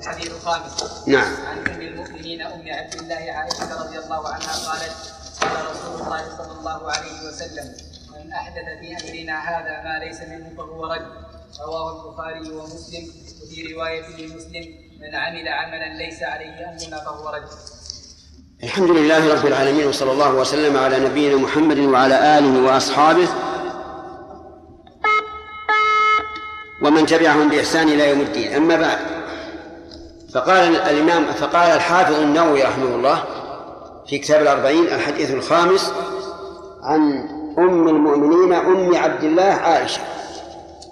الحديث الخامس. نعم. عن أم المؤمنين أم عبد الله عائشة رضي الله عنها قالت قال رسول الله صلى الله عليه وسلم من احدث في أمرنا هذا ما ليس منه فهو رد. رواه البخاري ومسلم. وفي رواية لمسلم من عمل عملا ليس عليه أمرنا فهو رد. الحمد لله رب العالمين وصلى الله وسلم على نبينا محمد وعلى آله وأصحابه. ومن تبعهم بإحسان إلى يوم الدين. أما بعد فقال الإمام فقال الحافظ النووي رحمه الله في كتاب الأربعين الحديث الخامس عن أم المؤمنين أم عبد الله عائشة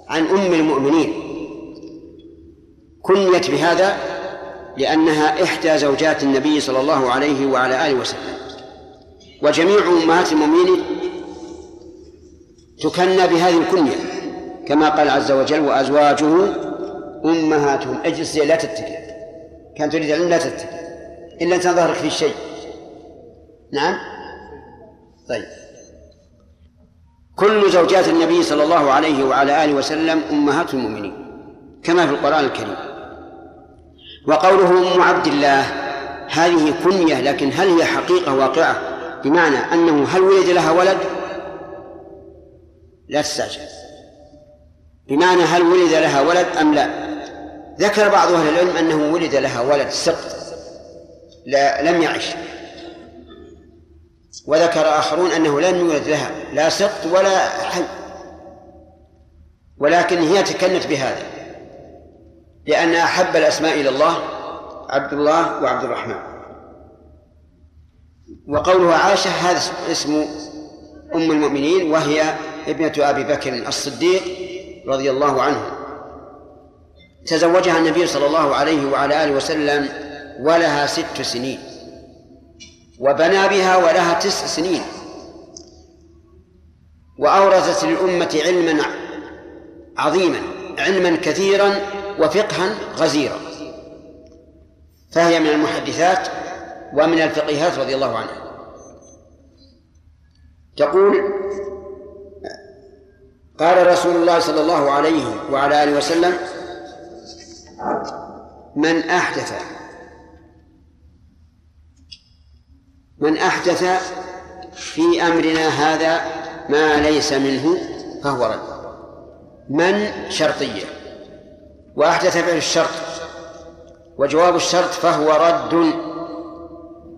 عن أم المؤمنين. كنيت بهذا لأنها إحدى زوجات النبي صلى الله عليه وعلى آله وسلم. وجميع أمهات المؤمنين تكنى بهذه الكنية كما قال عز وجل وأزواجه أمهاتهم. اجلس لا تتكئ. كانت تريد أن لا تتكئ إلا أن تظهرك في الشيء نعم؟ طيب. كل زوجات النبي صلى الله عليه وعلى آله وسلم أمهات المؤمنين كما في القرآن الكريم. وقوله أم عبد الله هذه كنية لكن هل هي حقيقة واقعة؟ بمعنى أنه هل ولد لها ولد؟ لا تستعجل. بمعنى هل ولد لها ولد أم لا؟ ذكر بعض أهل العلم أنه ولد لها ولد سقط لا لم يعش. وذكر آخرون أنه لم يولد لها لا سقط ولا حي. ولكن هي تكنت بهذا لأن أحب الأسماء إلى الله عبد الله وعبد الرحمن. وقولها عائشة هذا اسم أم المؤمنين وهي ابنة أبي بكر الصديق رضي الله عنه. تزوجها النبي صلى الله عليه وعلى آله وسلم ولها ست سنين. وبنى بها ولها تسع سنين. وأورثت للأمة علما عظيما علما كثيرا وفقها غزيرا. فهي من المحدثات ومن الفقيهات رضي الله عنها. تقول قال رسول الله صلى الله عليه وعلى آله وسلم من أحدث. من أحدث في أمرنا هذا ما ليس منه فهو رد. من شرطية؟ وأحدث فعل الشرط وجواب الشرط فهو رد.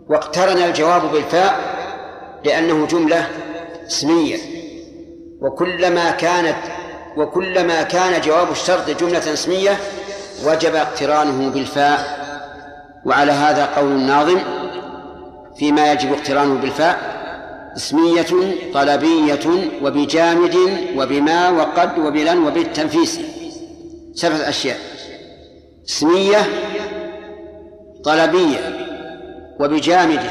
واقترن الجواب بالفاء لأنه جملة اسمية. وكلما كانت وكلما كان جواب الشرط جملة اسمية وجب اقترانه بالفاء وعلى هذا قول الناظم فيما يجب اقترانه بالفاء اسمية طلبية وبجامد وبما وقد وبلن وبالتنفيس. سبعة أشياء اسمية طلبية وبجامد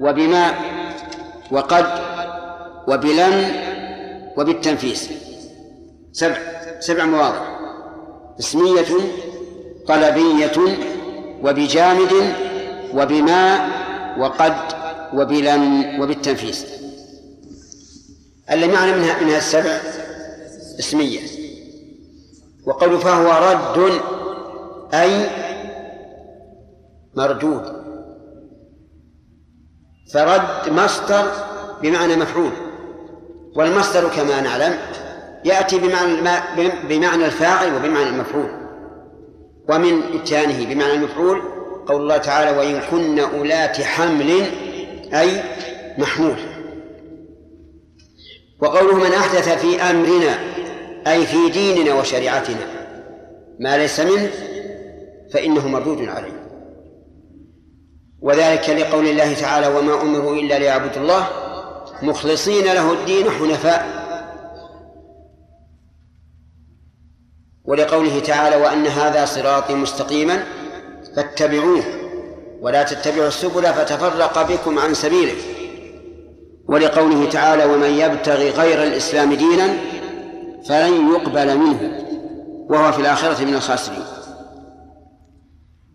وبما وقد وبلن وبالتنفيس. سبع سبع مواضع. اسمية طلبية وبجامد وبما وقد وبلن وبالتنفيس. اللي معنى منها منها السبع؟ اسمية وقول فهو رد أي مردود. فرد مصدر بمعنى مفعول والمصدر كما نعلم يأتي بمعنى بمعنى الفاعل وبمعنى المفعول. ومن إتيانه بمعنى المفعول قول الله تعالى وإن كن أولات حمل أي محمول. وقوله من أحدث في أمرنا أي في ديننا وشريعتنا. ما ليس منه فإنه مردود عليه. وذلك لقول الله تعالى وما أمروا إلا ليعبدوا الله مخلصين له الدين حنفاء. ولقوله تعالى وأن هذا صراطي مستقيما فاتبعوه ولا تتبعوا السبل فتفرق بكم عن سبيله. ولقوله تعالى ومن يبتغي غير الإسلام دينا فلن يقبل منه وهو في الآخرة من الخاسرين.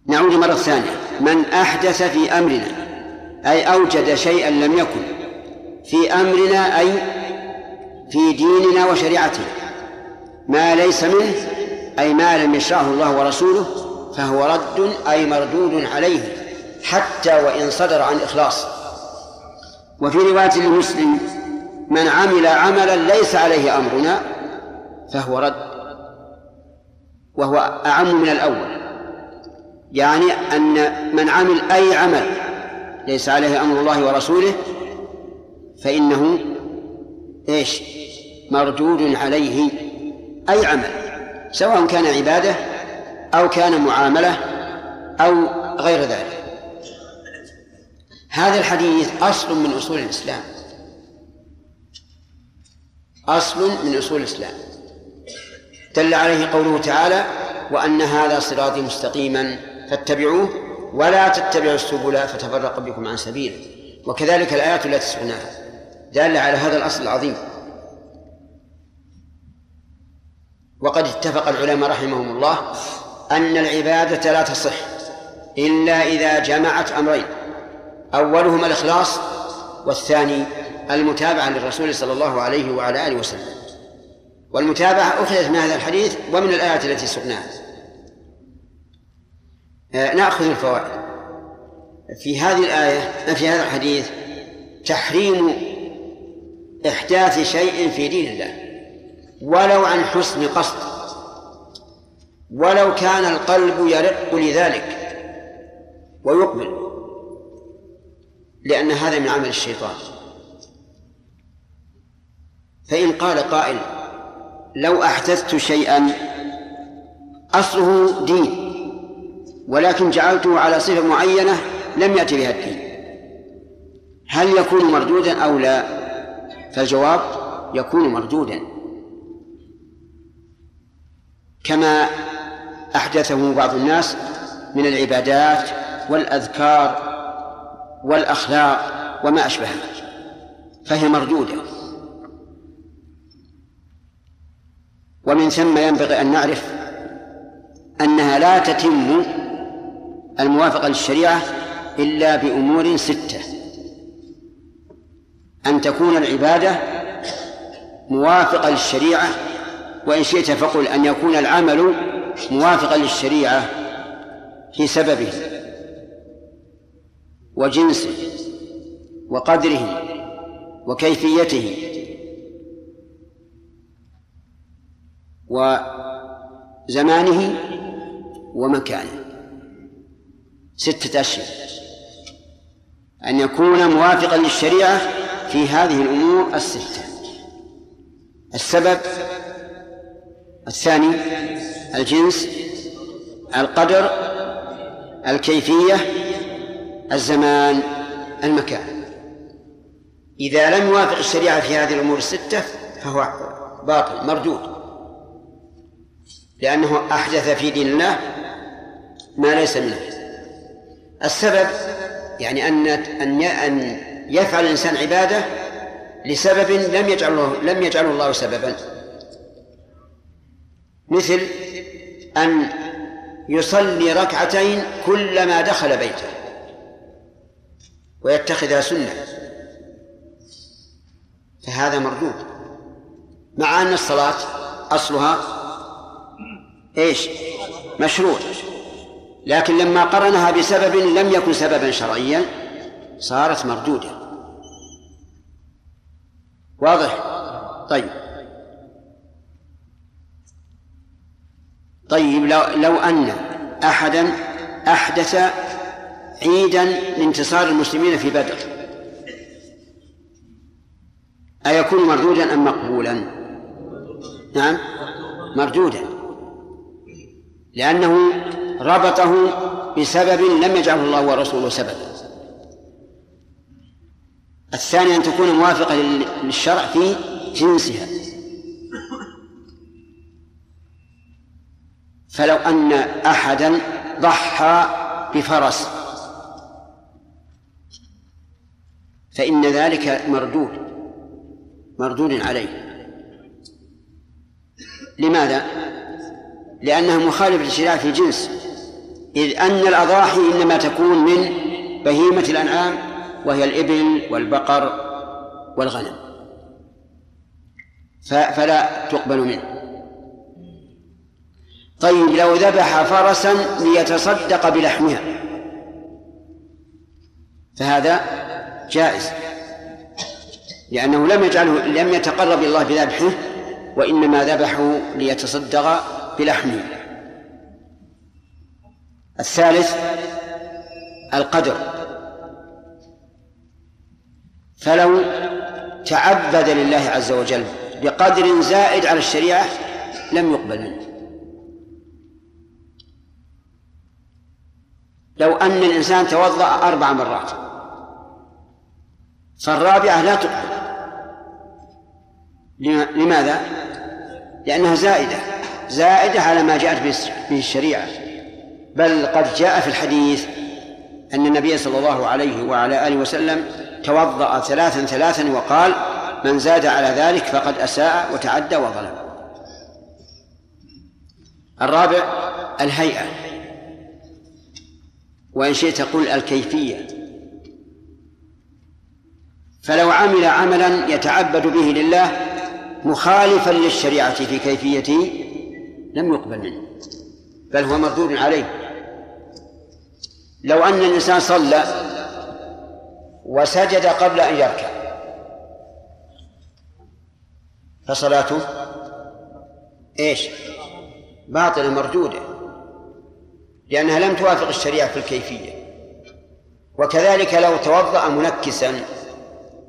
نعود مرة ثانية. من أحدث في أمرنا أي أوجد شيئا لم يكن في أمرنا أي في ديننا وشريعتنا ما ليس منه أي ما لم يشرعه الله ورسوله فهو رد أي مردود عليه حتى وإن صدر عن إخلاص. وفي رواية لمسلم من عمل عملا ليس عليه أمرنا فهو رد وهو أعم من الأول. يعني أن من عمل أي عمل ليس عليه أمر الله ورسوله فإنه إيش؟ مردود عليه أي عمل. سواء كان عبادة أو كان معاملة أو غير ذلك. هذا الحديث أصل من أصول الإسلام. أصل من أصول الإسلام. دل عليه قوله تعالى وأن هذا صراطي مستقيما فاتبعوه ولا تتبعوا السبل فتفرق بكم عن سبيله. وكذلك الآيات التي سمعناها. دالة على هذا الأصل العظيم. وقد اتفق العلماء رحمهم الله أن العبادة لا تصح إلا إذا جمعت أمرين أولهما الإخلاص والثاني المتابعة للرسول صلى الله عليه وعلى آله وسلم. والمتابعة أخذت من هذا الحديث ومن الآيات التي سقناها. آه، نأخذ الفوائد. في هذه الآية في هذا الحديث تحريم إحداث شيء في دين الله. ولو عن حسن قصد. ولو كان القلب يرق لذلك ويقبل. لأن هذا من عمل الشيطان. فإن قال قائل لو أحدثت شيئا أصله دين ولكن جعلته على صفة معينة لم يأتي بها الدين. هل يكون مردودا أو لا؟ فالجواب يكون مردودا. كما أحدثه بعض الناس من العبادات والأذكار والأخلاق وما أشبهها فهي مردودة. ومن ثم ينبغي أن نعرف أنها لا تتم الموافقة للشريعة إلا بأمور ستة. أن تكون العبادة موافقة للشريعة وإن شئت فقل أن يكون العمل موافقا للشريعة في سببه وجنسه وقدره وكيفيته وزمانه ومكانه. ستة أشياء. أن يكون موافقا للشريعة في هذه الأمور الستة. السبب الثاني الجنس القدر الكيفية الزمان المكان. إذا لم يوافق الشريعة في هذه الأمور الستة فهو باطل مردود. لأنه أحدث في دين الله ما ليس منه. السبب يعني أن أن أن يفعل الإنسان عبادة لسبب لم يجعله لم يجعله الله سببا. مثل أن يصلي ركعتين كلما دخل بيته ويتخذها سنة. فهذا مردود. مع أن الصلاة أصلها إيش؟ مشروع. لكن لما قرنها بسبب لم يكن سببا شرعيا صارت مردودة. واضح؟ طيب. طيب لو, لو أن أحدا أحدث عيدا لانتصار المسلمين في بدر أيكون مردودا أم مقبولا؟ نعم مردودا لأنه ربطه بسبب لم يجعله الله ورسوله سببا. الثاني أن تكون موافقة للشرع في جنسها. فلو أن أحدا ضحى بفرس. فإن ذلك مردود مردود عليه. لماذا؟ لأنها مخالفة للشريعة في الجنس. إذ أن الأضاحي إنما تكون من بهيمة الأنعام وهي الإبل والبقر والغنم. فلا تقبل منه. طيب لو ذبح فرسا ليتصدق بلحمها فهذا جائز لأنه لم يجعله لم يتقرب الله بذبحه وإنما ذبحه ليتصدق بلحمه. الثالث القدر. فلو تعبد لله عز وجل بقدر زائد على الشريعة لم يقبل منه. لو أن الإنسان توضأ أربع مرات. فالرابعة لا تقبل لماذا؟ لأنها زائدة. زائدة على ما جاءت به الشريعة. بل قد جاء في الحديث أن النبي صلى الله عليه وعلى آله وسلم توضأ ثلاثا ثلاثا وقال من زاد على ذلك فقد أساء وتعدى وظلم. الرابع الهيئة. وإن شئت قل الكيفية. فلو عمل عملا يتعبد به لله مخالفا للشريعة في كيفيته لم يقبل منه بل هو مردود عليه. لو أن الإنسان صلى وسجد قبل أن يركع فصلاته إيش؟ باطلة مردودة. لأنها لم توافق الشريعة في الكيفية. وكذلك لو توضأ منكسا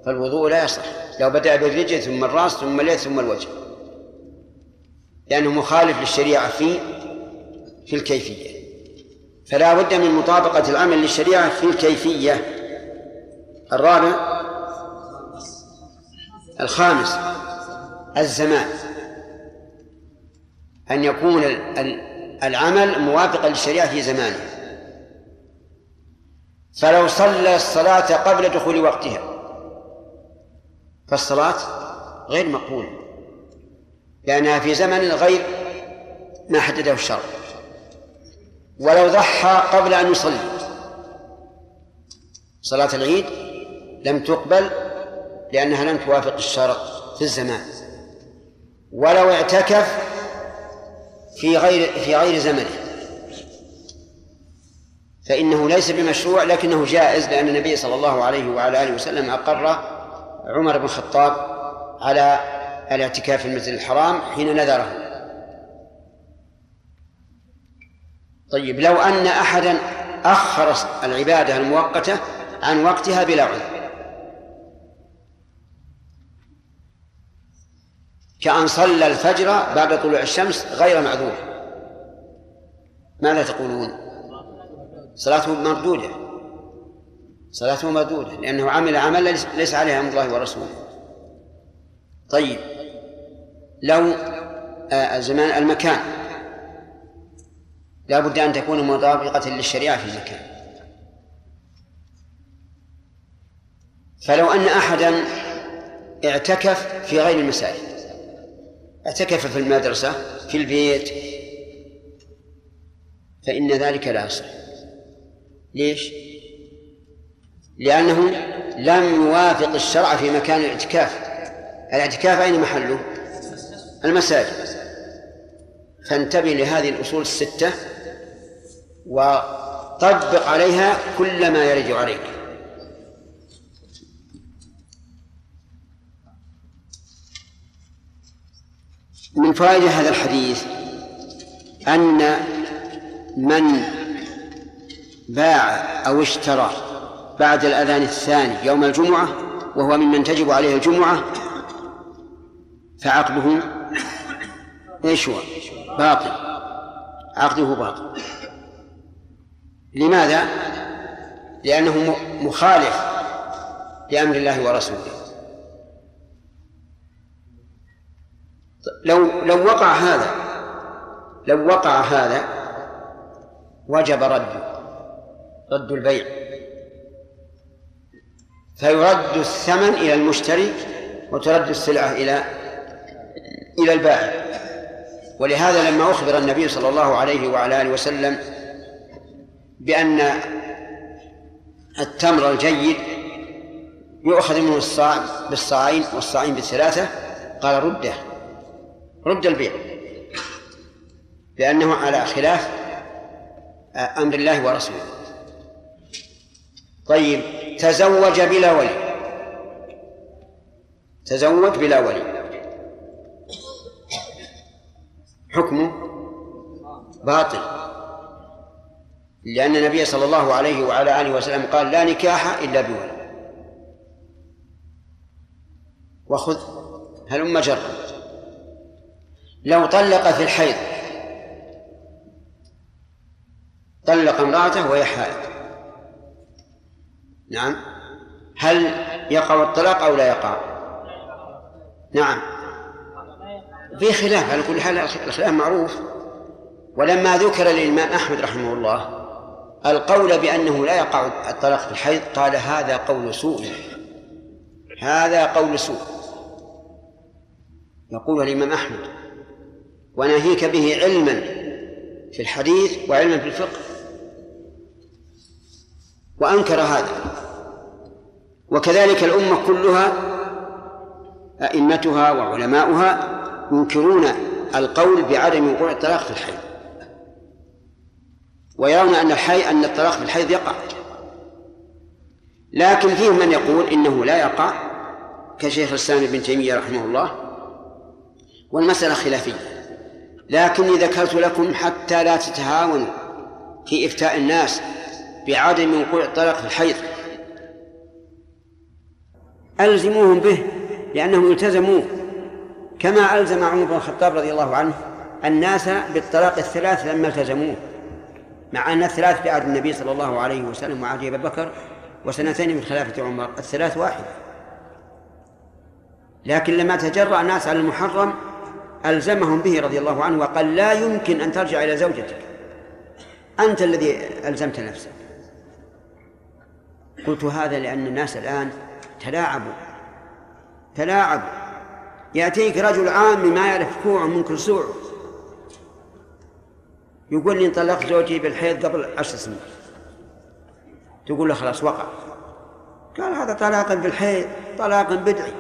فالوضوء لا يصح. لو بدأ بالرجل ثم الرأس ثم اليد ثم الوجه. لأنه مخالف للشريعة في في الكيفية. فلا بد من مطابقة العمل للشريعة في الكيفية. الرابع الخامس الزمان. أن يكون العمل موافقا للشريعة في زمانه. فلو صلى الصلاة قبل دخول وقتها فالصلاة غير مقبولة لأنها في زمن غير ما حدده الشرع. ولو ضحى قبل أن يصلي صلاة العيد لم تقبل لأنها لم توافق الشرع في الزمان. ولو اعتكف في غير في غير زمنه. فإنه ليس بمشروع لكنه جائز لأن النبي صلى الله عليه وعلى آله وسلم أقر عمر بن الخطاب على الاعتكاف في المسجد الحرام حين نذره. طيب لو أن أحدا أخر العبادة المؤقتة عن وقتها بلا عذر. كأن صلى الفجر بعد طلوع الشمس غير معذور. ماذا تقولون؟ صلاته مردودة. صلاته مردودة لأنه عمل عملا ليس عليه أمر الله ورسوله. طيب لو آه، زمان المكان. لا بد أن تكون مطابقة للشريعة في المكان. فلو أن أحدا اعتكف في غير المساجد اعتكف في المدرسة في البيت. فإن ذلك لا يصح. ليش؟ لأنه لم يوافق الشرع في مكان الاعتكاف. الاعتكاف أين محله؟ المساجد. فانتبه لهذه الأصول الستة وطبق عليها كل ما يرد عليك. من فوائد هذا الحديث أن من باع أو اشترى بعد الأذان الثاني يوم الجمعة وهو ممن تجب عليه الجمعة فعقده إيش هو؟ باطل عقده باطل لماذا؟ لأنه مخالف لأمر الله ورسوله لو لو وقع هذا لو وقع هذا وجب رده رد البيع. فيرد الثمن إلى المشتري وترد السلعة إلى إلى البائع. ولهذا لما أخبر النبي صلى الله عليه وعلى آله وسلم بأن التمر الجيد يؤخذ منه الصاع بالصاعين والصاعين بالثلاثة قال رده. رد البيع. لأنه على خلاف أمر الله ورسوله. طيب تزوج بلا ولي. تزوج بلا ولي. حكمه باطل. لأن النبي صلى الله عليه وعلى آله وسلم قال لا نكاح إلا بولي. وخذ هلم جرا لو طلق في الحيض. طلق امرأته وهي حائض. نعم. هل يقع الطلاق أو لا يقع؟ نعم. في خلاف على كل حال الخلاف معروف. ولما ذكر للإمام أحمد رحمه الله القول بأنه لا يقع الطلاق في الحيض قال هذا قول سوء. هذا قول سوء. يقول الإمام أحمد. وناهيك به علما في الحديث وعلما في الفقه. وأنكر هذا. وكذلك الأمة كلها أئمتها وعلماؤها ينكرون القول بعدم وقوع الطلاق في الحيض ويرون أن الحي أن الطلاق في الحيض يقع. لكن فيهم من يقول إنه لا يقع كشيخ الإسلام ابن تيمية رحمه الله. والمسألة خلافية. لكني ذكرت لكم حتى لا تتهاونوا في إفتاء الناس بعدم وقوع الطلاق في الحيض. ألزموهم به لأنهم التزموا. كما ألزم عمر بن الخطاب رضي الله عنه الناس بالطلاق الثلاث لما التزموه مع أن الثلاث بعهد النبي صلى الله عليه وسلم وعهد أبي بكر وسنتين من خلافة عمر الثلاث واحد. لكن لما تجرأ الناس على المحرم ألزمهم به رضي الله عنه وقال لا يمكن أن ترجع إلى زوجتك. أنت الذي ألزمت نفسك. قلت هذا لأن الناس الآن تلاعبوا. تلاعبوا. يأتيك رجل عام ما يعرف كوع من كسوع يقول لي انطلقت زوجي بالحيض قبل عشر سنين. تقول له خلاص وقع. قال هذا طلاق بالحيض طلاق بدعي.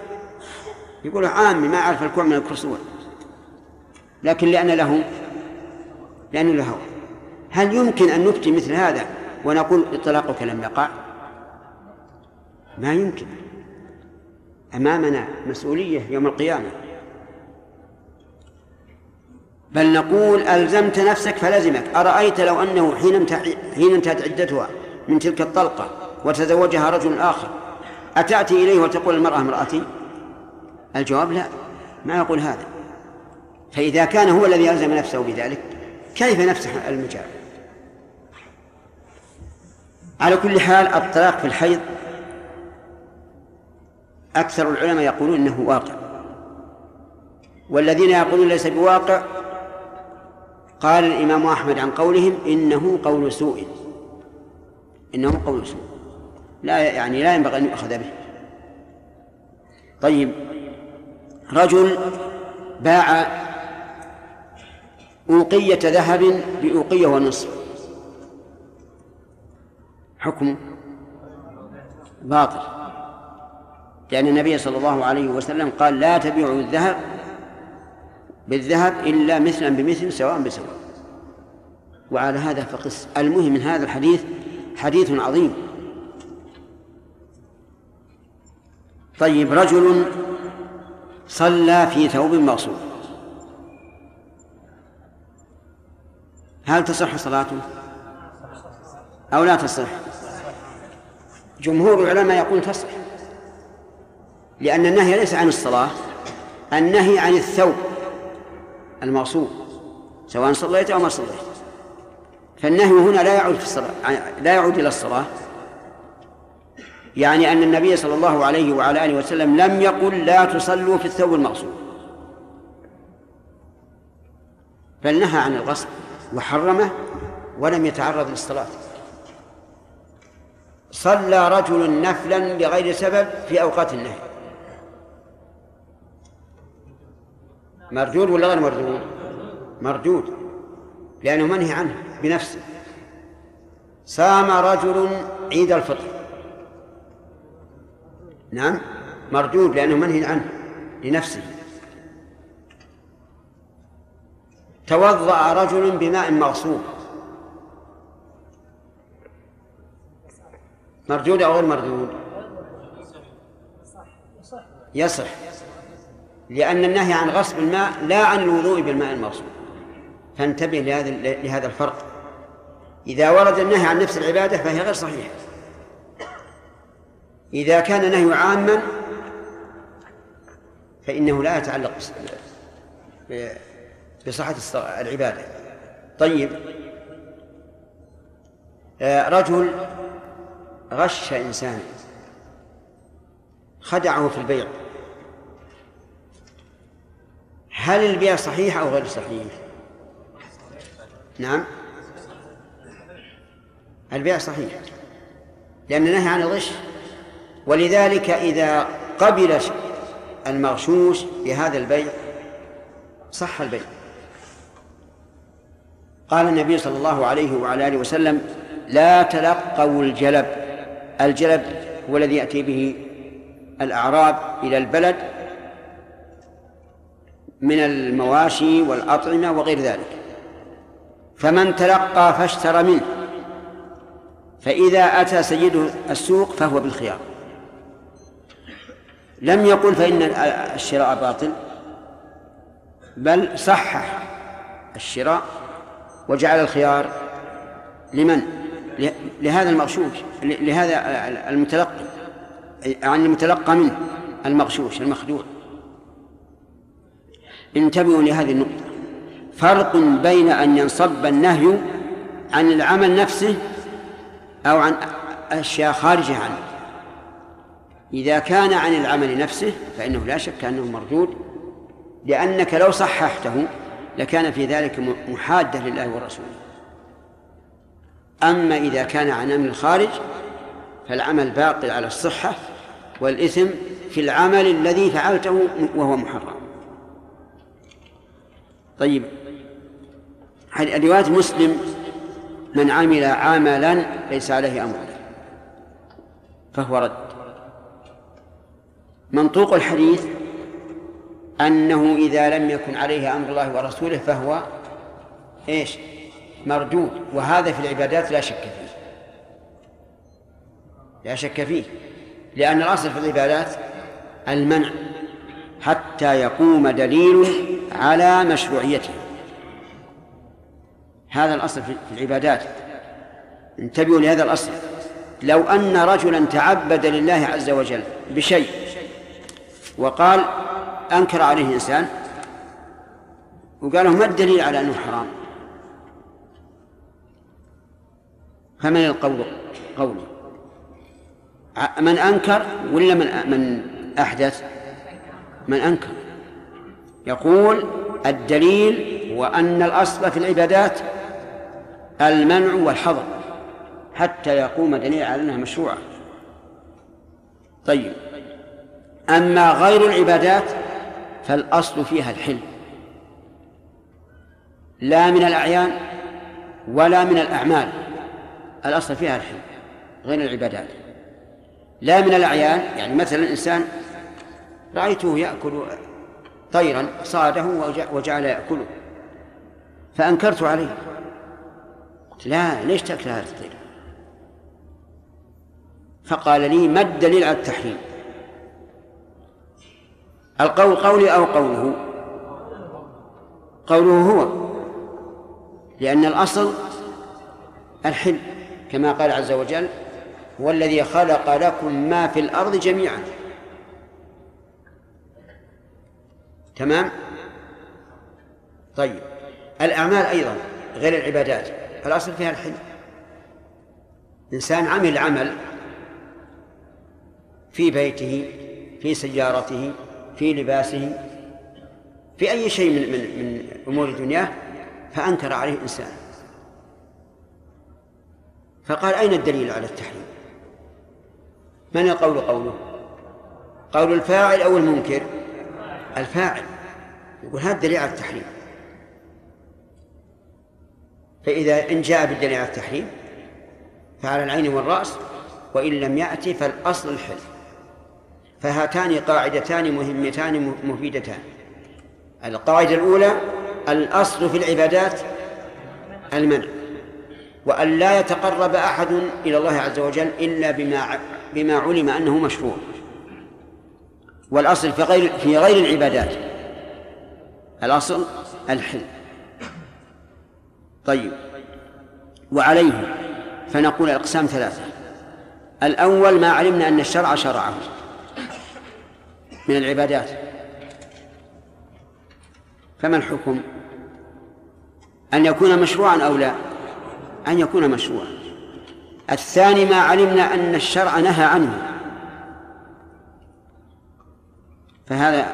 يقول عامي ما يعرف الكوع من الكسوع لكن لأن له لأن له. هل يمكن أن نفتي مثل هذا ونقول طلاقك لم يقع؟ ما يمكن. أمامنا مسؤولية يوم القيامة. بل نقول ألزمت نفسك فلزمك. أرأيت لو أنه حين حين انتهت عدتها من تلك الطلقة وتزوجها رجل آخر أتأتي إليه وتقول المرأة امرأتي؟ الجواب لا. ما يقول هذا؟ فإذا كان هو الذي ألزم نفسه بذلك كيف نفسح المجال على كل حال الطلاق في الحيض أكثر العلماء يقولون إنه واقع. والذين يقولون ليس بواقع قال الإمام أحمد عن قولهم إنه قول سوء. إنه قول سوء. لا يعني لا ينبغي أن يؤخذ به. طيب رجل باع أوقية ذهب بأوقية ونصف. حكم باطل. لأن النبي صلى الله عليه وسلم قال لا تبيعوا الذهب بالذهب إلا مثلا بمثل سواء بسواء. وعلى هذا فقس. المهم من هذا الحديث حديث عظيم. طيب رجل صلى في ثوب مغصوب. هل تصح صلاته أو لا تصح. جمهور العلماء يقول تصح. لأن النهي ليس عن الصلاة النهي عن الثوب المغصوب سواء صليت أو ما صليت. فالنهي هنا لا يعود في الصلاة لا يعود إلى الصلاة. يعني أن النبي صلى الله عليه وعلى آله وسلم لم يقل لا تصلوا في الثوب المغصوب. بل نهى عن الغصب. وحرمه ولم يتعرض للصلاة. صلى رجل نفلا بغير سبب في أوقات النهي. مردود ولا غير مردود؟ مردود لأنه منهي عنه بنفسه. صام رجل عيد الفطر. نعم مردود لأنه منهي عنه لنفسه. توضأ رجل بماء مغصوب. مردود أو غير مردود؟ يصح. لأن النهي عن غصب الماء لا عن الوضوء بالماء المغصوب. فانتبه لهذا لهذا الفرق. إذا ورد النهي عن نفس العبادة فهي غير صحيحة. إذا كان النهي عاما فإنه لا يتعلق بصحة العبادة. طيب. آه، رجل غش إنسان. خدعه في البيع. هل البيع صحيح أو غير صحيح؟ نعم. البيع صحيح. لأن النهي عن الغش. ولذلك إذا قبل المغشوش بهذا البيع صح البيع. قال النبي صلى الله عليه وعلى آله وسلم لا تلقوا الجلب. الجلب هو الذي يأتي به الأعراب إلى البلد من المواشي والأطعمة وغير ذلك. فمن تلقى فاشترى منه فإذا أتى سيده السوق فهو بالخيار. لم يقل فإن الشراء باطل بل صحح الشراء وجعل الخيار لمن؟ لهذا المغشوش لهذا المتلقي عن المتلقى منه المغشوش المخدوع. انتبهوا لهذه النقطة. فرق بين أن ينصب النهي عن العمل نفسه أو عن أشياء خارجة عنه. إذا كان عن العمل نفسه فإنه لا شك أنه مردود لأنك لو صححته لكان في ذلك محادة لله ورسوله. أما إذا كان عن أمر الخارج فالعمل باقي على الصحة والإثم في العمل الذي فعلته وهو محرم. طيب رواية مسلم من عمل عملا ليس عليه أمر فهو رد. منطوق الحديث أنه إذا لم يكن عليه أمر الله ورسوله فهو إيش؟ مردود. وهذا في العبادات لا شك فيه. لا شك فيه. لأن الأصل في العبادات المنع حتى يقوم دليل على مشروعيته. هذا الأصل في العبادات. انتبهوا لهذا الأصل. لو أن رجلا تعبد لله عز وجل بشيء وقال أنكر عليه إنسان وقال ما الدليل على أنه حرام؟ فمن القول قولي. من أنكر ولا من من أحدث؟ من أنكر. يقول الدليل وأن الأصل في العبادات المنع والحظر حتى يقوم دليل على أنها مشروعة. طيب. أما غير العبادات فالأصل فيها الحل لا من الأعيان ولا من الأعمال. الأصل فيها الحل غير العبادات. لا من الأعيان يعني مثلا إنسان رأيته يأكل طيرا صاده وجعل يأكله فأنكرت عليه. قلت لا ليش تأكل هذا الطير؟ فقال لي ما الدليل على التحريم؟ القول قولي أو قوله. قوله هو. لأن الأصل الحل كما قال عز وجل هو الذي خلق لكم ما في الأرض جميعا تمام؟ طيب. الأعمال أيضا غير العبادات. الأصل فيها الحل. إنسان عمل عمل في بيته في سيارته في لباسه في أي شيء من من من أمور دنياه فأنكر عليه إنسان. فقال أين الدليل على التحريم؟ من القول قوله؟ قول الفاعل أو المنكر؟ الفاعل. يقول هذا دليل على التحريم. فإذا إن جاء بالدليل على التحريم فعلى العين والرأس وإن لم يأتي فالأصل الحل فهاتان قاعدتان مهمتان مفيدتان. القاعدة الأولى الأصل في العبادات المنع وأن لا يتقرب أحد إلى الله عز وجل إلا بما بما علم أنه مشروع. والأصل في غير في غير العبادات. الأصل الحل طيب. وعليه فنقول الأقسام ثلاثة. الأول ما علمنا أن الشرع شرعه. من العبادات. فما الحكم؟ أن يكون مشروعا أو لا؟ أن يكون مشروعا. الثاني ما علمنا أن الشرع نهى عنه. فهذا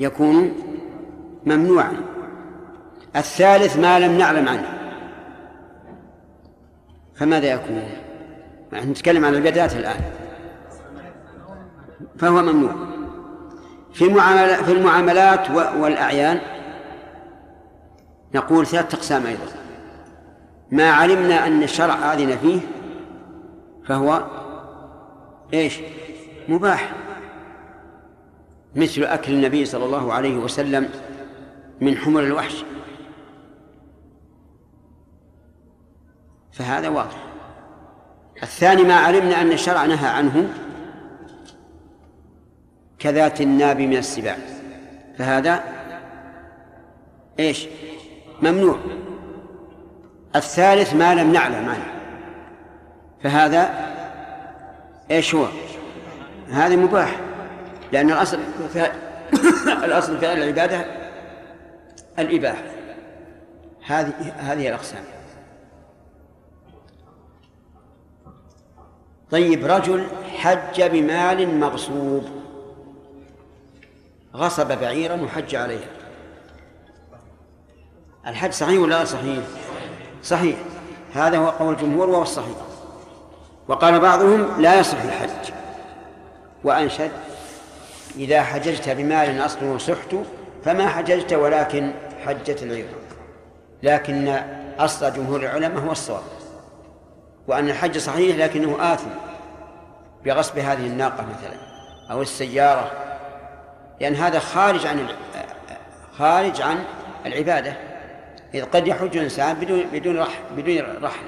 يكون ممنوعا. الثالث ما لم نعلم عنه. فماذا يكون؟ نحن نتكلم عن العبادات الآن. فهو ممنوع. في المعاملات في المعاملات والأعيان نقول ثلاثة أقسام أيضا. ما علمنا أن الشرع آذن فيه فهو إيش؟ مباح. مثل أكل النبي صلى الله عليه وسلم من حمر الوحش. فهذا واضح. الثاني ما علمنا أن الشرع نهى عنه كذات الناب من السباع. فهذا إيش؟ ممنوع. الثالث ما لم نعلم عنه. فهذا إيش هو؟ هذا مباح. لأن الأصل في الأصل في العبادة الإباحة هذه هذه الأقسام. طيب رجل حج بمال مغصوب. غصب بعيرا وحج عليها. الحج صحيح ولا لا صحيح؟ صحيح. هذا هو قول الجمهور وهو الصحيح. وقال بعضهم لا يصح الحج. وأنشد إذا حججت بمال أصله سحت فما حججت ولكن حجت العير. لكن أصل جمهور العلماء هو الصواب. وأن الحج صحيح لكنه آثم بغصب هذه الناقة مثلا أو السيارة. لأن هذا خارج عن خارج عن العبادة. إذ قد يحج الإنسان بدون بدون رحل بدون رحل